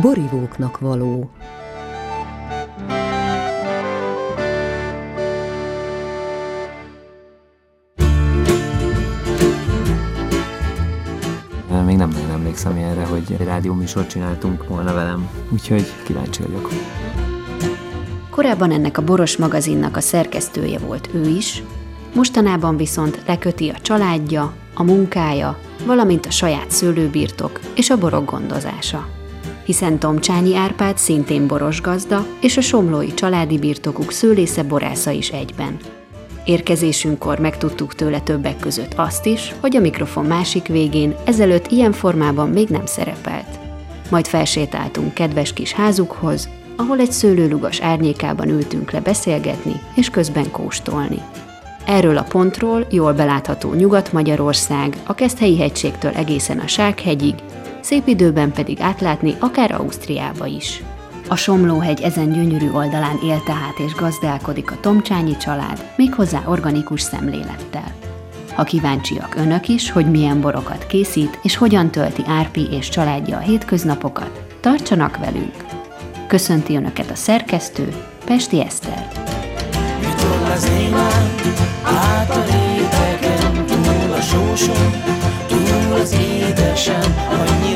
borivóknak való. Még nem nagyon emlékszem erre, hogy egy rádióműsort csináltunk volna velem, úgyhogy kíváncsi vagyok. Korábban ennek a Boros magazinnak a szerkesztője volt ő is, mostanában viszont leköti a családja, a munkája, valamint a saját szőlőbirtok és a borok gondozása. Hiszen Tomcsányi Árpád szintén boros gazda, és a somlói családi birtokuk szőlésze borásza is egyben. Érkezésünkkor megtudtuk tőle többek között azt is, hogy a mikrofon másik végén ezelőtt ilyen formában még nem szerepelt. Majd felsétáltunk kedves kis házukhoz, ahol egy szőlőlugas árnyékában ültünk le beszélgetni és közben kóstolni. Erről a pontról jól belátható Nyugat-Magyarország, a Keszthelyi hegységtől egészen a Sághegyig, szép időben pedig átlátni akár Ausztriába is. A Somlóhegy ezen gyönyörű oldalán él tehát és gazdálkodik a Tomcsányi család, méghozzá organikus szemlélettel. Ha kíváncsiak önök is, hogy milyen borokat készít és hogyan tölti Árpi és családja a hétköznapokat, tartsanak velünk! Köszönti Önöket a szerkesztő, Pesti Eszter. az némán, át a rétegen, túl az édesen, annyira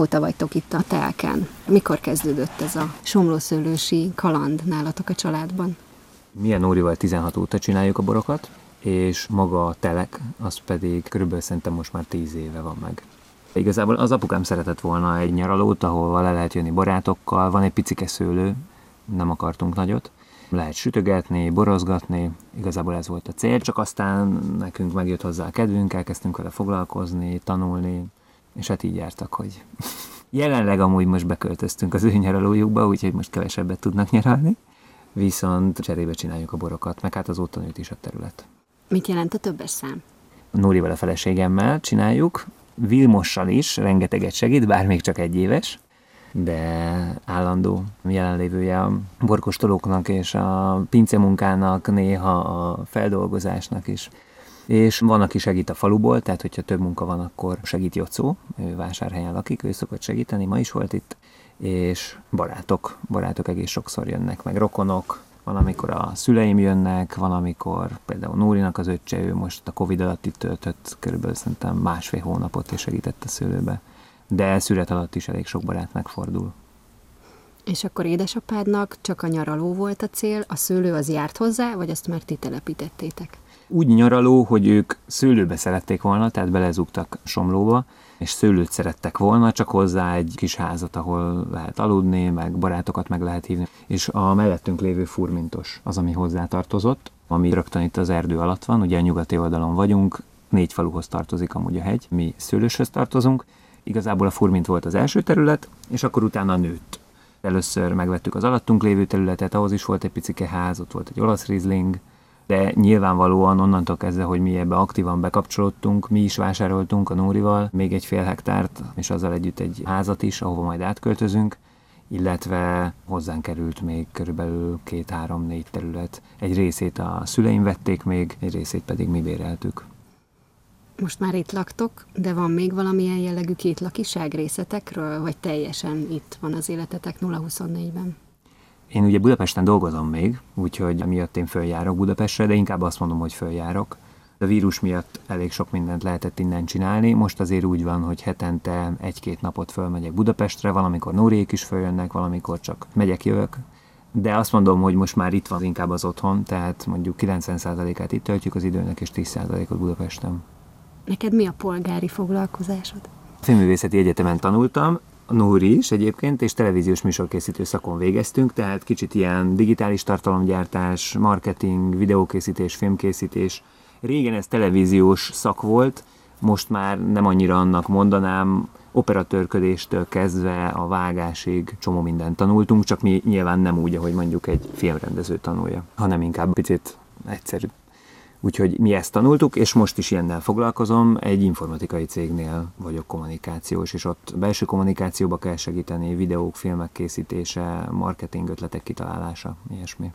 Mióta vagytok itt a telken? Mikor kezdődött ez a somlószőlősi kaland nálatok a családban? Milyen Nórival 16 óta csináljuk a borokat, és maga a telek, az pedig körülbelül szerintem most már 10 éve van meg. Igazából az apukám szeretett volna egy nyaralót, ahol le lehet jönni barátokkal, van egy picike szőlő, nem akartunk nagyot. Lehet sütögetni, borozgatni, igazából ez volt a cél, csak aztán nekünk megjött hozzá a kedvünk, elkezdtünk vele foglalkozni, tanulni, és hát így jártak, hogy jelenleg amúgy most beköltöztünk az ő nyaralójukba, úgyhogy most kevesebbet tudnak nyaralni, viszont cserébe csináljuk a borokat, meg hát azóta nőtt is a terület. Mit jelent a többes szám? Nórival a feleségemmel csináljuk, Vilmossal is rengeteget segít, bár még csak egy éves, de állandó jelenlévője a borkostolóknak és a pincemunkának, néha a feldolgozásnak is. És van, aki segít a faluból, tehát hogyha több munka van, akkor segít Jocó, ő vásárhelyen lakik, ő szokott segíteni, ma is volt itt, és barátok, barátok egész sokszor jönnek, meg rokonok, van, amikor a szüleim jönnek, van, amikor például Nórinak az öccse, ő most a Covid alatt itt töltött körülbelül szerintem másfél hónapot és segített a szőlőbe. De szület alatt is elég sok barát megfordul. És akkor édesapádnak csak a nyaraló volt a cél, a szőlő az járt hozzá, vagy ezt már ti telepítettétek? Úgy nyaraló, hogy ők szőlőbe szerették volna, tehát belezugtak Somlóba, és szőlőt szerettek volna, csak hozzá egy kis házat, ahol lehet aludni, meg barátokat meg lehet hívni. És a mellettünk lévő furmintos az, ami hozzá tartozott, ami rögtön itt az erdő alatt van, ugye a nyugati oldalon vagyunk, négy faluhoz tartozik amúgy a hegy, mi szőlőshöz tartozunk, igazából a furmint volt az első terület, és akkor utána nőtt. Először megvettük az alattunk lévő területet, ahhoz is volt egy picike ház, ott volt egy olasz rizling, de nyilvánvalóan onnantól kezdve, hogy mi ebbe aktívan bekapcsolódtunk, mi is vásároltunk a Nórival még egy fél hektárt, és azzal együtt egy házat is, ahova majd átköltözünk, illetve hozzánk került még körülbelül két-három-négy terület. Egy részét a szüleim vették még, egy részét pedig mi béreltük. Most már itt laktok, de van még valamilyen jellegű két lakiság részetekről, vagy teljesen itt van az életetek 0-24-ben? Én ugye Budapesten dolgozom még, úgyhogy miatt én följárok Budapestre, de inkább azt mondom, hogy följárok. A vírus miatt elég sok mindent lehetett innen csinálni. Most azért úgy van, hogy hetente egy-két napot fölmegyek Budapestre, valamikor Nóriék is följönnek, valamikor csak megyek, jövök. De azt mondom, hogy most már itt van inkább az otthon, tehát mondjuk 90%-át itt töltjük az időnek, és 10%-ot Budapesten. Neked mi a polgári foglalkozásod? Filmművészeti Egyetemen tanultam, Nóri is egyébként, és televíziós műsorkészítő szakon végeztünk, tehát kicsit ilyen digitális tartalomgyártás, marketing, videókészítés, filmkészítés. Régen ez televíziós szak volt, most már nem annyira annak mondanám, operatőrködéstől kezdve a vágásig csomó mindent tanultunk, csak mi nyilván nem úgy, ahogy mondjuk egy filmrendező tanulja, hanem inkább picit egyszerű. Úgyhogy mi ezt tanultuk, és most is ilyennel foglalkozom. Egy informatikai cégnél vagyok kommunikációs, és ott belső kommunikációba kell segíteni, videók, filmek készítése, marketing ötletek kitalálása, ilyesmi.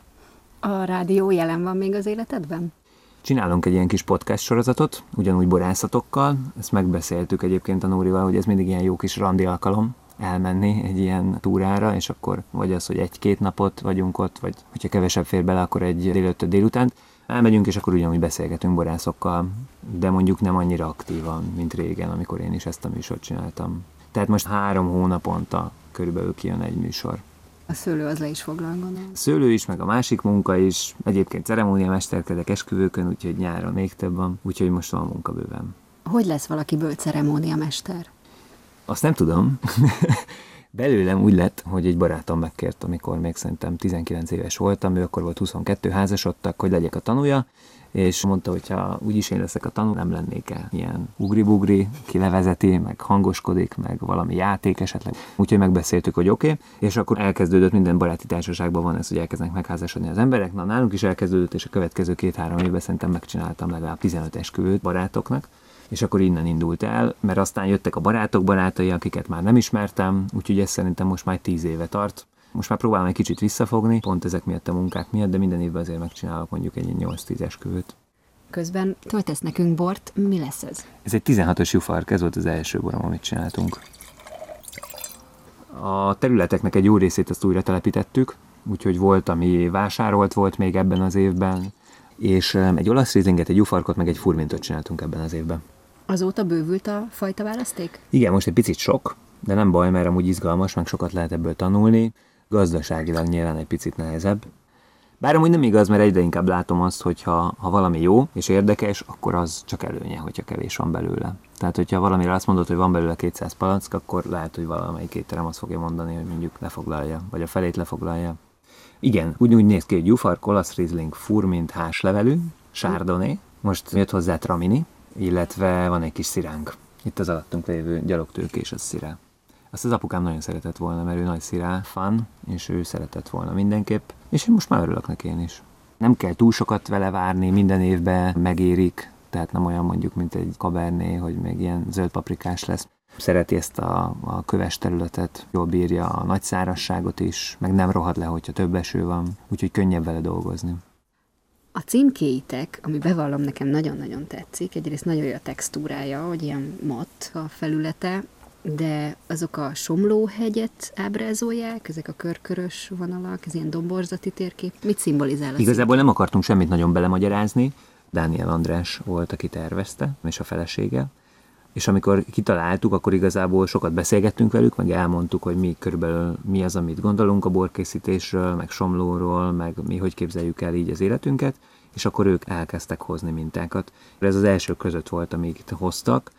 A rádió jelen van még az életedben? Csinálunk egy ilyen kis podcast sorozatot, ugyanúgy borászatokkal. Ezt megbeszéltük egyébként a Nórival, hogy ez mindig ilyen jó kis randi alkalom elmenni egy ilyen túrára, és akkor vagy az, hogy egy-két napot vagyunk ott, vagy hogyha kevesebb fér bele, akkor egy délőtt délután. Elmegyünk, és akkor ugyanúgy beszélgetünk borászokkal, de mondjuk nem annyira aktívan, mint régen, amikor én is ezt a műsort csináltam. Tehát most három hónaponta körülbelül kijön egy műsor. A szőlő az le is foglal, gondolom. A szőlő is, meg a másik munka is. Egyébként ceremóniamesterkedek esküvőkön, úgyhogy nyáron még több van, úgyhogy most van munka bőven. Hogy lesz valakiből ceremóniamester? Azt nem tudom. Belőlem úgy lett, hogy egy barátom megkért, amikor még szerintem 19 éves voltam, ő akkor volt 22, házasodtak, hogy legyek a tanúja, és mondta, hogy ha úgyis én leszek a tanú, nem lennék el ilyen ugri-bugri, ki levezeti, meg hangoskodik, meg valami játék esetleg. Úgyhogy megbeszéltük, hogy oké, okay, és akkor elkezdődött minden baráti társaságban van ez, hogy elkezdenek megházasodni az emberek. Na, nálunk is elkezdődött, és a következő két-három évben szerintem megcsináltam legalább 15 esküvőt barátoknak és akkor innen indult el, mert aztán jöttek a barátok barátai, akiket már nem ismertem, úgyhogy ez szerintem most már tíz éve tart. Most már próbálom egy kicsit visszafogni, pont ezek miatt a munkák miatt, de minden évben azért megcsinálok mondjuk egy 8-10 esküvőt. Közben töltesz nekünk bort, mi lesz ez? Ez egy 16-os jufark, ez volt az első borom, amit csináltunk. A területeknek egy jó részét azt újra telepítettük, úgyhogy volt, ami vásárolt volt még ebben az évben, és egy olasz rizlinget, egy jufarkot, meg egy furmintot csináltunk ebben az évben. Azóta bővült a fajta választék? Igen, most egy picit sok, de nem baj, mert amúgy izgalmas, meg sokat lehet ebből tanulni. Gazdaságilag nyilván egy picit nehezebb. Bár amúgy nem igaz, mert egyre inkább látom azt, hogy ha, ha valami jó és érdekes, akkor az csak előnye, hogyha kevés van belőle. Tehát, hogyha valamire azt mondod, hogy van belőle 200 palack, akkor lehet, hogy valamelyik étterem azt fogja mondani, hogy mondjuk lefoglalja, vagy a felét lefoglalja. Igen, úgy, néz ki, hogy Jufar, Kolasz Riesling, Furmint, háslevelű, Chardonnay, most jött hozzá Tramini, illetve van egy kis sziránk. Itt az alattunk lévő gyalogtőkés, az szirá. Azt az apukám nagyon szeretett volna, mert ő nagy szirá fan, és ő szeretett volna mindenképp, és én most már örülök neki én is. Nem kell túl sokat vele várni, minden évben megérik, tehát nem olyan mondjuk, mint egy kaberné, hogy még ilyen zöld paprikás lesz. Szereti ezt a, a köves területet, jól bírja a nagy szárasságot is, meg nem rohad le, hogyha több eső van, úgyhogy könnyebb vele dolgozni. A címkéitek, ami bevallom nekem nagyon-nagyon tetszik, egyrészt nagyon jó a textúrája, hogy ilyen mat a felülete, de azok a somlóhegyet ábrázolják, ezek a körkörös vonalak, ez ilyen domborzati térkép. Mit szimbolizál az? Igazából nem akartunk semmit nagyon belemagyarázni. Dániel András volt, aki tervezte, és a felesége. És amikor kitaláltuk, akkor igazából sokat beszélgettünk velük, meg elmondtuk, hogy mi körülbelül mi az, amit gondolunk a borkészítésről, meg somlóról, meg mi hogy képzeljük el így az életünket, és akkor ők elkezdtek hozni mintákat. Ez az első között volt, amíg hoztak,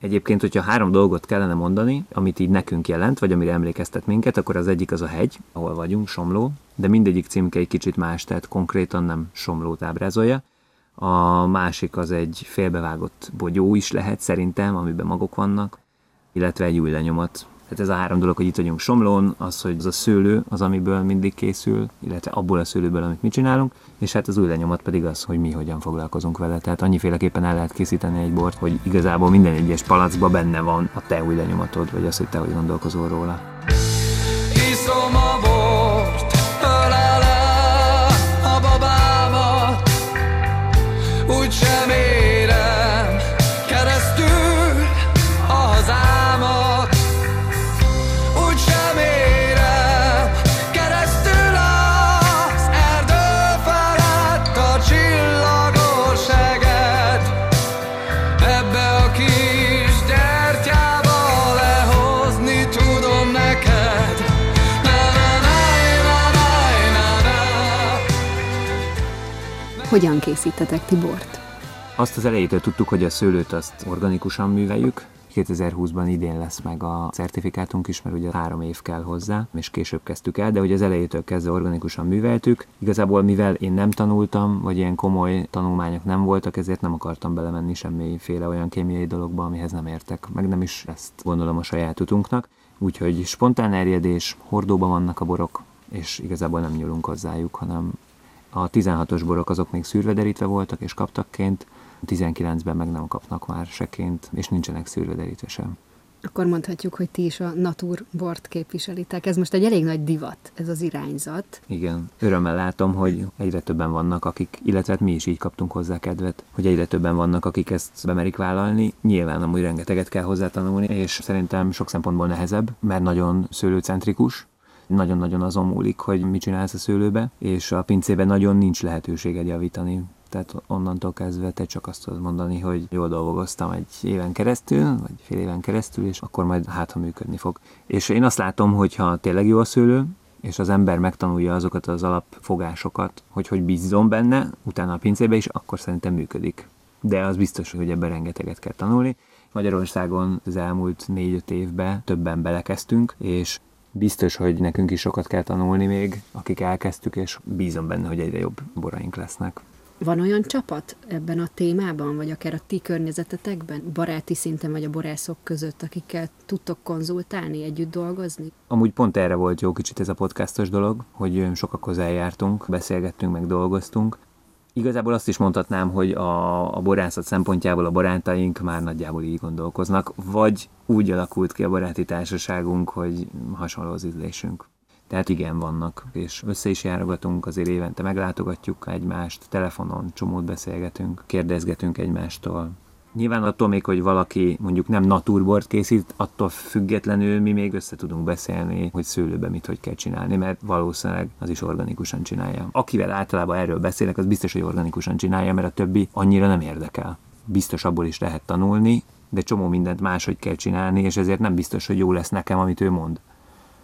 Egyébként, hogyha három dolgot kellene mondani, amit így nekünk jelent, vagy amire emlékeztet minket, akkor az egyik az a hegy, ahol vagyunk, Somló, de mindegyik címke egy kicsit más, tehát konkrétan nem Somlót ábrázolja. A másik az egy félbevágott bogyó is lehet szerintem, amiben magok vannak, illetve egy új lenyomat, tehát ez a három dolog, hogy itt vagyunk Somlón, az, hogy az a szőlő az, amiből mindig készül, illetve abból a szőlőből, amit mi csinálunk, és hát az új lenyomat pedig az, hogy mi hogyan foglalkozunk vele. Tehát annyiféleképpen el lehet készíteni egy bort, hogy igazából minden egyes palackban benne van a te új lenyomatod, vagy az, hogy te hogy gondolkozol róla. Hogyan készítetek ti bort? Azt az elejétől tudtuk, hogy a szőlőt azt organikusan műveljük. 2020-ban idén lesz meg a certifikátunk is, mert ugye három év kell hozzá, és később kezdtük el, de hogy az elejétől kezdve organikusan műveltük. Igazából mivel én nem tanultam, vagy ilyen komoly tanulmányok nem voltak, ezért nem akartam belemenni semmiféle olyan kémiai dologba, amihez nem értek, meg nem is ezt gondolom a saját utunknak. Úgyhogy spontán erjedés, hordóban vannak a borok, és igazából nem nyúlunk hozzájuk, hanem a 16-os borok azok még szűrvederítve voltak és kaptakként, 19-ben meg nem kapnak már seként, és nincsenek szűrvederítve sem. Akkor mondhatjuk, hogy ti is a Natur bort képviselitek. Ez most egy elég nagy divat, ez az irányzat. Igen. Örömmel látom, hogy egyre többen vannak, akik, illetve hát mi is így kaptunk hozzá kedvet, hogy egyre többen vannak, akik ezt bemerik vállalni. Nyilván amúgy rengeteget kell hozzá tanulni, és szerintem sok szempontból nehezebb, mert nagyon szőlőcentrikus, nagyon-nagyon azon múlik, hogy mit csinálsz a szőlőbe, és a pincében nagyon nincs lehetőséged javítani. Tehát onnantól kezdve te csak azt tudod mondani, hogy jól dolgoztam egy éven keresztül, vagy fél éven keresztül, és akkor majd hát, ha működni fog. És én azt látom, hogy ha tényleg jó a szőlő, és az ember megtanulja azokat az alapfogásokat, hogy hogy bízzon benne, utána a pincébe is, akkor szerintem működik. De az biztos, hogy ebben rengeteget kell tanulni. Magyarországon az elmúlt négy-öt évben többen belekezdtünk, és biztos, hogy nekünk is sokat kell tanulni még, akik elkezdtük, és bízom benne, hogy egyre jobb boraink lesznek. Van olyan csapat ebben a témában, vagy akár a ti környezetetekben, baráti szinten vagy a borászok között, akikkel tudtok konzultálni, együtt dolgozni? Amúgy pont erre volt jó kicsit ez a podcastos dolog, hogy sokak hozzájártunk, beszélgettünk, meg dolgoztunk. Igazából azt is mondhatnám, hogy a, a borászat szempontjából a barátaink már nagyjából így gondolkoznak, vagy úgy alakult ki a baráti társaságunk, hogy hasonló az ízlésünk. Tehát igen, vannak, és össze is járogatunk, azért évente meglátogatjuk egymást, telefonon csomót beszélgetünk, kérdezgetünk egymástól. Nyilván attól még, hogy valaki mondjuk nem naturbort készít, attól függetlenül mi még össze tudunk beszélni, hogy szőlőbe mit hogy kell csinálni, mert valószínűleg az is organikusan csinálja. Akivel általában erről beszélek, az biztos, hogy organikusan csinálja, mert a többi annyira nem érdekel. Biztos abból is lehet tanulni, de csomó mindent máshogy kell csinálni, és ezért nem biztos, hogy jó lesz nekem, amit ő mond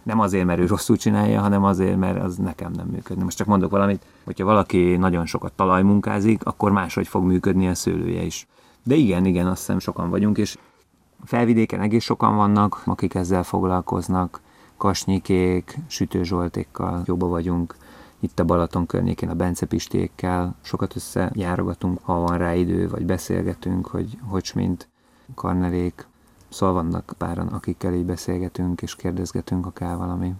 nem azért, mert ő rosszul csinálja, hanem azért, mert az nekem nem működne. Most csak mondok valamit, hogyha valaki nagyon sokat talajmunkázik, akkor máshogy fog működni a szőlője is. De igen, igen, azt hiszem sokan vagyunk, és felvidéken egész sokan vannak, akik ezzel foglalkoznak, kasnyikék, sütőzsoltékkal jobba vagyunk, itt a Balaton környékén a Bence Pistékkel sokat összejárogatunk, ha van rá idő, vagy beszélgetünk, hogy hogy mint karnelék, Szóval vannak páran, akikkel így beszélgetünk és kérdezgetünk, kell valami.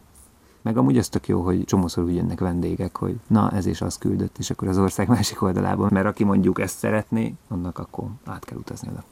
Meg amúgy az tök jó, hogy csomószor úgy jönnek vendégek, hogy na, ez is az küldött, és akkor az ország másik oldalában, mert aki mondjuk ezt szeretné, annak akkor át kell utazni oda.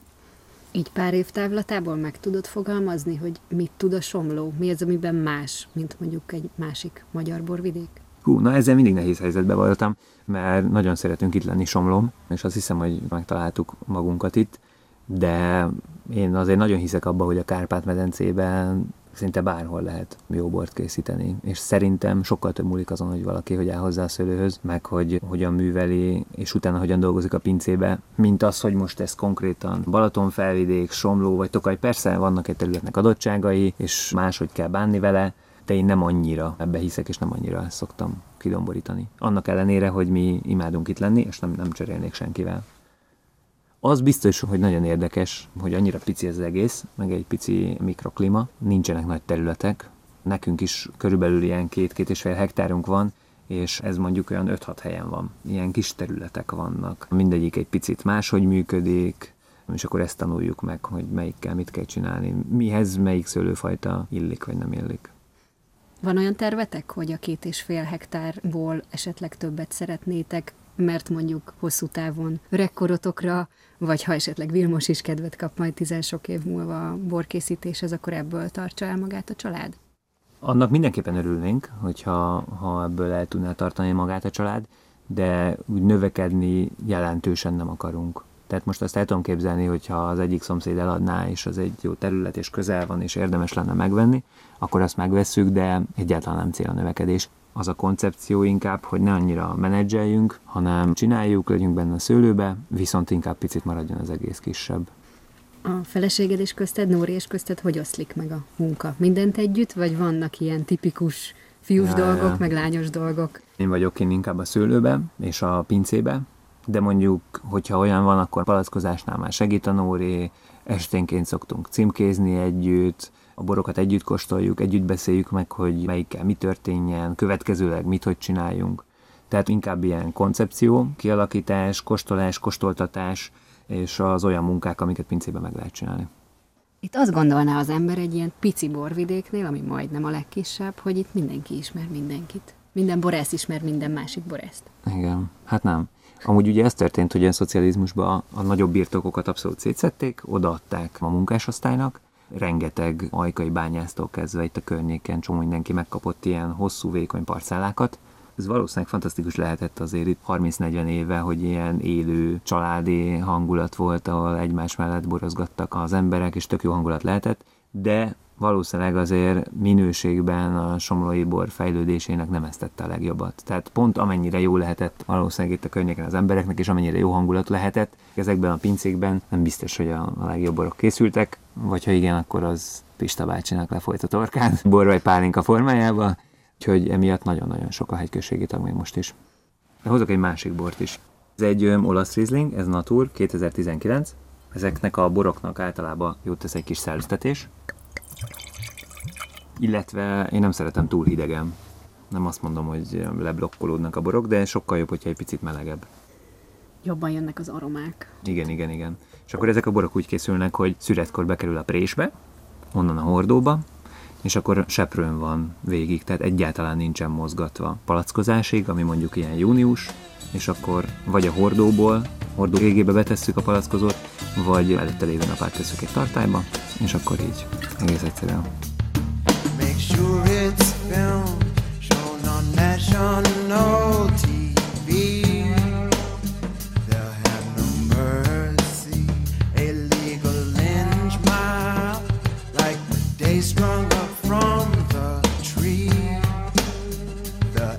Így pár év távlatából meg tudod fogalmazni, hogy mit tud a somló? Mi az, amiben más, mint mondjuk egy másik magyar borvidék? Hú, na ezzel mindig nehéz helyzetbe voltam, mert nagyon szeretünk itt lenni Somlom, és azt hiszem, hogy megtaláltuk magunkat itt, de én azért nagyon hiszek abba, hogy a Kárpát-medencében szinte bárhol lehet jó bort készíteni. És szerintem sokkal több múlik azon, hogy valaki hogy áll hozzá a szőlőhöz, meg hogy hogyan műveli, és utána hogyan dolgozik a pincébe, mint az, hogy most ez konkrétan Balatonfelvidék, Somló vagy Tokaj. Persze vannak egy területnek adottságai, és máshogy kell bánni vele, de én nem annyira ebbe hiszek, és nem annyira szoktam kidomborítani. Annak ellenére, hogy mi imádunk itt lenni, és nem, nem cserélnék senkivel. Az biztos, hogy nagyon érdekes, hogy annyira pici ez az egész, meg egy pici mikroklima, nincsenek nagy területek. Nekünk is körülbelül ilyen két-két és fél hektárunk van, és ez mondjuk olyan 5-6 helyen van. Ilyen kis területek vannak. Mindegyik egy picit máshogy működik, és akkor ezt tanuljuk meg, hogy melyikkel mit kell csinálni, mihez melyik szőlőfajta illik vagy nem illik. Van olyan tervetek, hogy a két és fél hektárból esetleg többet szeretnétek mert mondjuk hosszú távon öregkorotokra, vagy ha esetleg Vilmos is kedvet kap majd tizen sok év múlva a borkészítéshez, akkor ebből tartsa el magát a család? Annak mindenképpen örülnénk, hogyha ha ebből el tudná tartani magát a család, de úgy növekedni jelentősen nem akarunk. Tehát most azt el tudom képzelni, hogyha az egyik szomszéd eladná, és az egy jó terület, és közel van, és érdemes lenne megvenni, akkor azt megveszük, de egyáltalán nem cél a növekedés az a koncepció inkább, hogy ne annyira menedzseljünk, hanem csináljuk, legyünk benne a szőlőbe, viszont inkább picit maradjon az egész kisebb. A feleséged és közted, Nóri és közted, hogy oszlik meg a munka? Mindent együtt, vagy vannak ilyen tipikus fiús ja, dolgok, ja. meg lányos dolgok? Én vagyok én inkább a szőlőbe és a pincébe, de mondjuk, hogyha olyan van, akkor palackozásnál már segít a Nóri, esténként szoktunk címkézni együtt, a borokat együtt kóstoljuk, együtt beszéljük meg, hogy melyikkel mi történjen, következőleg mit hogy csináljunk. Tehát inkább ilyen koncepció, kialakítás, kóstolás, kóstoltatás, és az olyan munkák, amiket pincében meg lehet csinálni. Itt azt gondolná az ember egy ilyen pici borvidéknél, ami majdnem a legkisebb, hogy itt mindenki ismer mindenkit. Minden borász ismer minden másik borászt. Igen, hát nem. Amúgy ugye ez történt, hogy a szocializmusban a nagyobb birtokokat abszolút szétszették, odaadták a munkásosztálynak, rengeteg ajkai bányásztól kezdve itt a környéken csomó mindenki megkapott ilyen hosszú, vékony parcellákat. Ez valószínűleg fantasztikus lehetett azért itt 30-40 éve, hogy ilyen élő családi hangulat volt, ahol egymás mellett borozgattak az emberek, és tök jó hangulat lehetett, de valószínűleg azért minőségben a somlói bor fejlődésének nem ezt tette a legjobbat. Tehát pont amennyire jó lehetett valószínűleg itt a környéken az embereknek, és amennyire jó hangulat lehetett, ezekben a pincékben nem biztos, hogy a, legjobb borok készültek, vagy ha igen, akkor az Pista bácsinak lefolyt a torkán, bor vagy pálinka formájába, úgyhogy emiatt nagyon-nagyon sok a hegyközségi tag még most is. De hozok egy másik bort is. Ez egy öm, olasz Riesling, ez Natur 2019. Ezeknek a boroknak általában jót tesz egy kis szellőztetés, illetve én nem szeretem túl hidegen. Nem azt mondom, hogy leblokkolódnak a borok, de sokkal jobb, hogyha egy picit melegebb. Jobban jönnek az aromák. Igen, igen, igen. És akkor ezek a borok úgy készülnek, hogy szüretkor bekerül a présbe, onnan a hordóba, és akkor seprőn van végig, tehát egyáltalán nincsen mozgatva palackozásig, ami mondjuk ilyen június, és akkor vagy a hordóból, hordó végébe betesszük a palackozót, vagy előtte lévő nap áttesszük egy tartályba, és akkor így egész egyszerűen. Make sure it's filmed, shown on national TV. They'll have no mercy, a legal lynch mob, like the day sprung up from the tree. The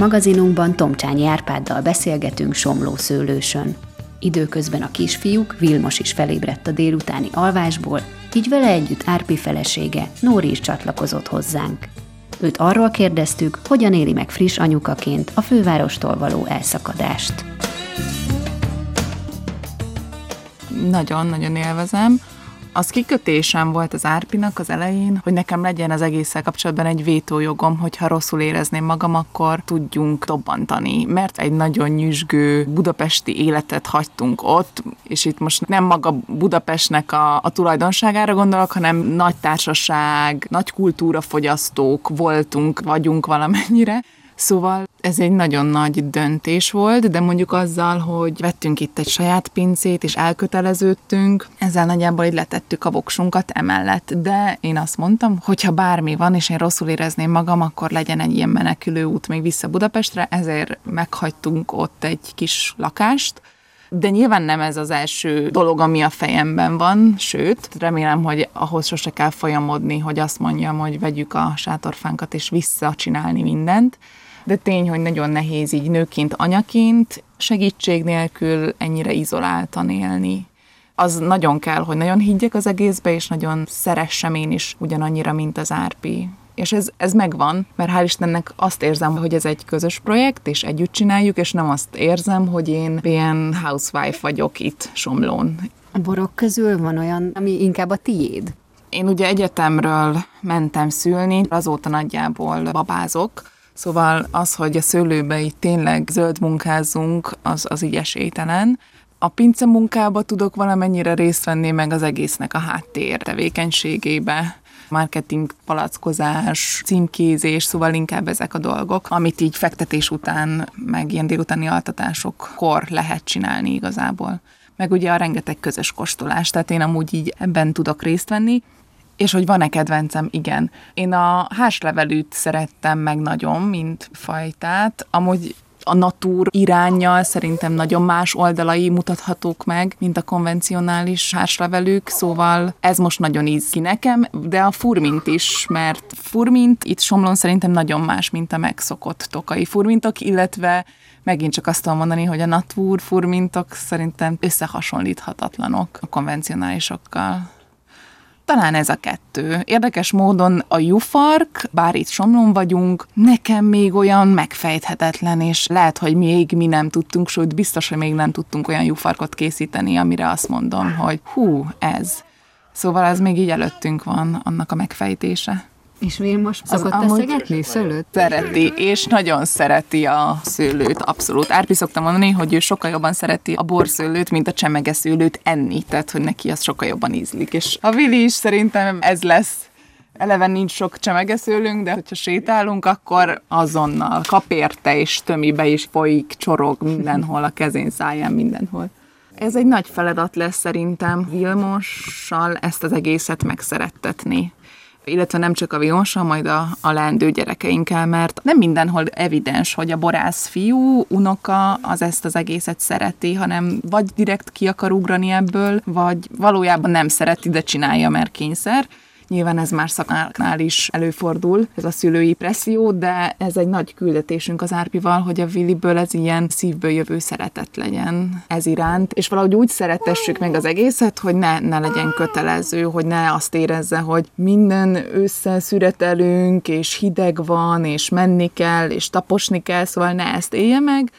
magazinunkban Tomcsányi Árpáddal beszélgetünk Somló szőlősön. Időközben a kisfiúk, Vilmos is felébredt a délutáni alvásból, így vele együtt Árpi felesége, Nóri is csatlakozott hozzánk. Őt arról kérdeztük, hogyan éli meg friss anyukaként a fővárostól való elszakadást. nagyon-nagyon élvezem. Az kikötésem volt az Árpinak az elején, hogy nekem legyen az egésszel kapcsolatban egy vétójogom, hogyha rosszul érezném magam, akkor tudjunk dobbantani. Mert egy nagyon nyüzsgő budapesti életet hagytunk ott, és itt most nem maga Budapestnek a, a tulajdonságára gondolok, hanem nagy társaság, nagy kultúrafogyasztók voltunk, vagyunk valamennyire. Szóval ez egy nagyon nagy döntés volt, de mondjuk azzal, hogy vettünk itt egy saját pincét, és elköteleződtünk, ezzel nagyjából így letettük a voksunkat emellett. De én azt mondtam, hogy ha bármi van, és én rosszul érezném magam, akkor legyen egy ilyen menekülő út még vissza Budapestre, ezért meghagytunk ott egy kis lakást, de nyilván nem ez az első dolog, ami a fejemben van, sőt, remélem, hogy ahhoz sose kell folyamodni, hogy azt mondjam, hogy vegyük a sátorfánkat és visszacsinálni mindent. De tény, hogy nagyon nehéz így nőként, anyaként, segítség nélkül ennyire izoláltan élni. Az nagyon kell, hogy nagyon higgyek az egészbe, és nagyon szeressem én is ugyanannyira, mint az Árpi. És ez, ez megvan, mert hál' Istennek azt érzem, hogy ez egy közös projekt, és együtt csináljuk, és nem azt érzem, hogy én ilyen housewife vagyok itt Somlón. A borok közül van olyan, ami inkább a tiéd? Én ugye egyetemről mentem szülni, azóta nagyjából babázok, Szóval az, hogy a szőlőbe itt tényleg zöld munkázzunk, az, az így esélytelen. A pince munkába tudok valamennyire részt venni, meg az egésznek a háttér tevékenységébe marketing, palackozás, címkézés, szóval inkább ezek a dolgok, amit így fektetés után, meg ilyen délutáni altatásokkor lehet csinálni igazából. Meg ugye a rengeteg közös kóstolás, tehát én amúgy így ebben tudok részt venni, és hogy van-e kedvencem? Igen. Én a házlevelűt szerettem meg nagyon, mint fajtát. Amúgy a natúr irányjal szerintem nagyon más oldalai mutathatók meg, mint a konvencionális hárslevelük, szóval ez most nagyon íz ki nekem, de a furmint is, mert furmint itt Somlón szerintem nagyon más, mint a megszokott tokai furmintok, illetve megint csak azt tudom mondani, hogy a natúr furmintok szerintem összehasonlíthatatlanok a konvencionálisokkal. Talán ez a kettő. Érdekes módon a jufark, bár itt Somlón vagyunk, nekem még olyan megfejthetetlen, és lehet, hogy még mi nem tudtunk, sőt biztos, hogy még nem tudtunk olyan jufarkot készíteni, amire azt mondom, hogy hú, ez. Szóval ez még így előttünk van, annak a megfejtése. És Vilmos szokott amúgy- teszegetni szőlőt? Szereti, és nagyon szereti a szőlőt, abszolút. Árpi szokta mondani, hogy ő sokkal jobban szereti a borszőlőt, mint a csemegeszőlőt enni, tehát hogy neki az sokkal jobban ízlik. És a Vili is szerintem ez lesz. Eleve nincs sok csemegeszőlünk, de hogyha sétálunk, akkor azonnal kap érte, és tömibe is folyik, csorog mindenhol, a kezén, száján, mindenhol. Ez egy nagy feladat lesz szerintem Vilmossal ezt az egészet megszerettetni illetve nem csak a Vilmossal, majd a, a leendő gyerekeinkkel, mert nem mindenhol evidens, hogy a borász fiú, unoka az ezt az egészet szereti, hanem vagy direkt ki akar ugrani ebből, vagy valójában nem szereti, de csinálja, mert kényszer. Nyilván ez más szaknál is előfordul, ez a szülői presszió, de ez egy nagy küldetésünk az Árpival, hogy a Williből ez ilyen szívből jövő szeretet legyen ez iránt, és valahogy úgy szeretessük meg az egészet, hogy ne, ne legyen kötelező, hogy ne azt érezze, hogy minden ősszel szüretelünk, és hideg van, és menni kell, és taposni kell, szóval ne ezt élje meg,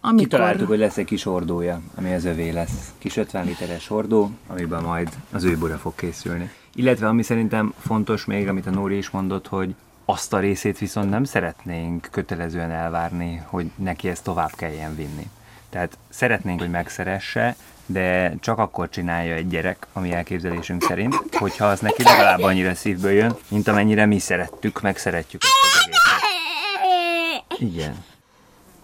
amikor... Kitaláltuk, hogy lesz egy kis hordója, ami az övé lesz. Kis 50 literes hordó, amiben majd az ő bora fog készülni. Illetve ami szerintem fontos még, amit a Nóri is mondott, hogy azt a részét viszont nem szeretnénk kötelezően elvárni, hogy neki ezt tovább kelljen vinni. Tehát szeretnénk, hogy megszeresse, de csak akkor csinálja egy gyerek, ami elképzelésünk szerint, hogyha az neki legalább annyira szívből jön, mint amennyire mi szerettük, meg szeretjük. Igen.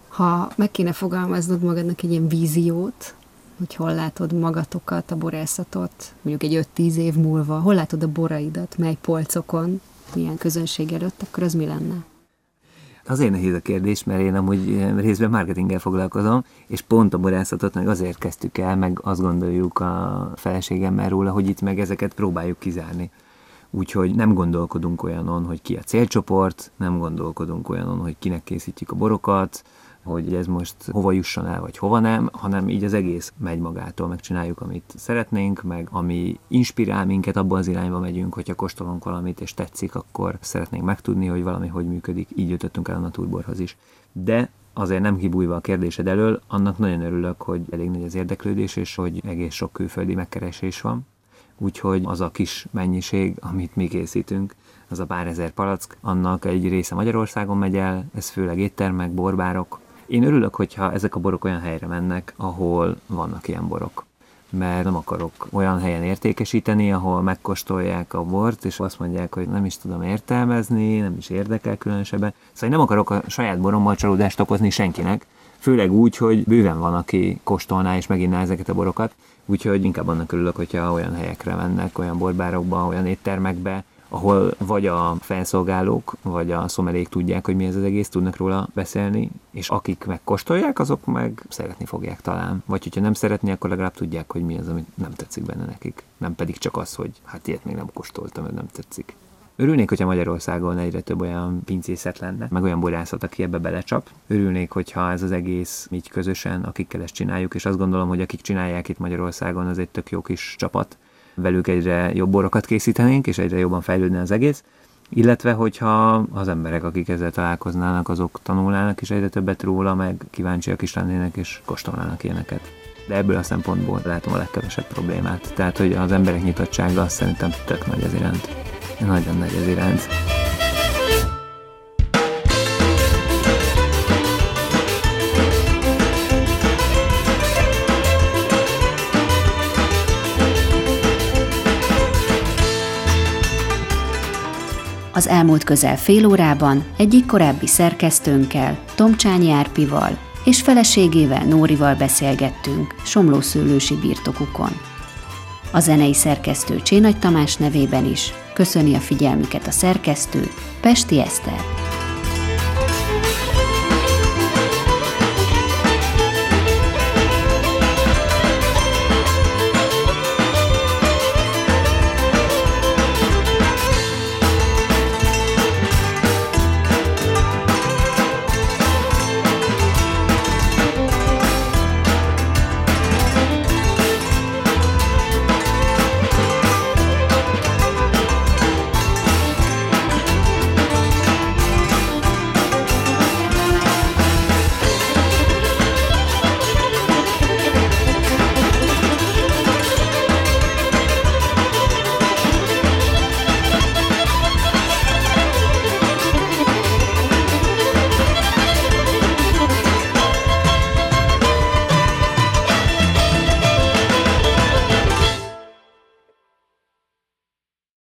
Ha meg kéne fogalmaznod magadnak egy ilyen víziót, hogy hol látod magatokat, a borászatot, mondjuk egy 5-10 év múlva, hol látod a boraidat, mely polcokon, milyen közönség előtt, akkor az mi lenne? Azért nehéz a kérdés, mert én amúgy részben marketinggel foglalkozom, és pont a borászatot meg azért kezdtük el, meg azt gondoljuk a feleségemmel róla, hogy itt meg ezeket próbáljuk kizárni. Úgyhogy nem gondolkodunk olyanon, hogy ki a célcsoport, nem gondolkodunk olyanon, hogy kinek készítjük a borokat, hogy ez most hova jusson el, vagy hova nem, hanem így az egész megy magától, megcsináljuk, amit szeretnénk, meg ami inspirál minket, abban az irányba megyünk, hogyha kóstolunk valamit, és tetszik, akkor szeretnénk megtudni, hogy valami hogy működik. Így jöttünk el a Naturborhoz is. De azért nem kibújva a kérdésed elől, annak nagyon örülök, hogy elég nagy az érdeklődés, és hogy egész sok külföldi megkeresés van. Úgyhogy az a kis mennyiség, amit mi készítünk, az a pár ezer palack, annak egy része Magyarországon megy el, ez főleg éttermek, borbárok. Én örülök, hogyha ezek a borok olyan helyre mennek, ahol vannak ilyen borok mert nem akarok olyan helyen értékesíteni, ahol megkóstolják a bort, és azt mondják, hogy nem is tudom értelmezni, nem is érdekel különösebben. Szóval én nem akarok a saját borommal csalódást okozni senkinek, főleg úgy, hogy bőven van, aki kóstolná és meginná ezeket a borokat, úgyhogy inkább annak örülök, hogyha olyan helyekre mennek, olyan borbárokba, olyan éttermekbe, ahol vagy a felszolgálók, vagy a szomelék tudják, hogy mi ez az egész, tudnak róla beszélni, és akik megkóstolják, azok meg szeretni fogják talán. Vagy hogyha nem szeretni, akkor legalább tudják, hogy mi az, amit nem tetszik benne nekik. Nem pedig csak az, hogy hát ilyet még nem kóstoltam, mert nem tetszik. Örülnék, hogyha Magyarországon egyre több olyan pincészet lenne, meg olyan borászat, aki ebbe belecsap. Örülnék, hogyha ez az egész így közösen, akikkel ezt csináljuk, és azt gondolom, hogy akik csinálják itt Magyarországon, az egy tök jó kis csapat. Velük egyre jobb borokat készítenénk, és egyre jobban fejlődne az egész. Illetve, hogyha az emberek, akik ezzel találkoznának, azok tanulnának is egyre többet róla, meg kíváncsiak is lennének, és kóstolnának ilyeneket. De ebből a szempontból látom a legkevesebb problémát. Tehát, hogy az emberek nyitottsága azt szerintem tök nagy az iránt. Nagyon nagy az iránt. Az elmúlt közel fél órában egyik korábbi szerkesztőnkkel, Tomcsányi Árpival és feleségével Nórival beszélgettünk Somlószőlősi birtokukon. A zenei szerkesztő Csénagy Tamás nevében is köszöni a figyelmüket a szerkesztő Pesti Eszter.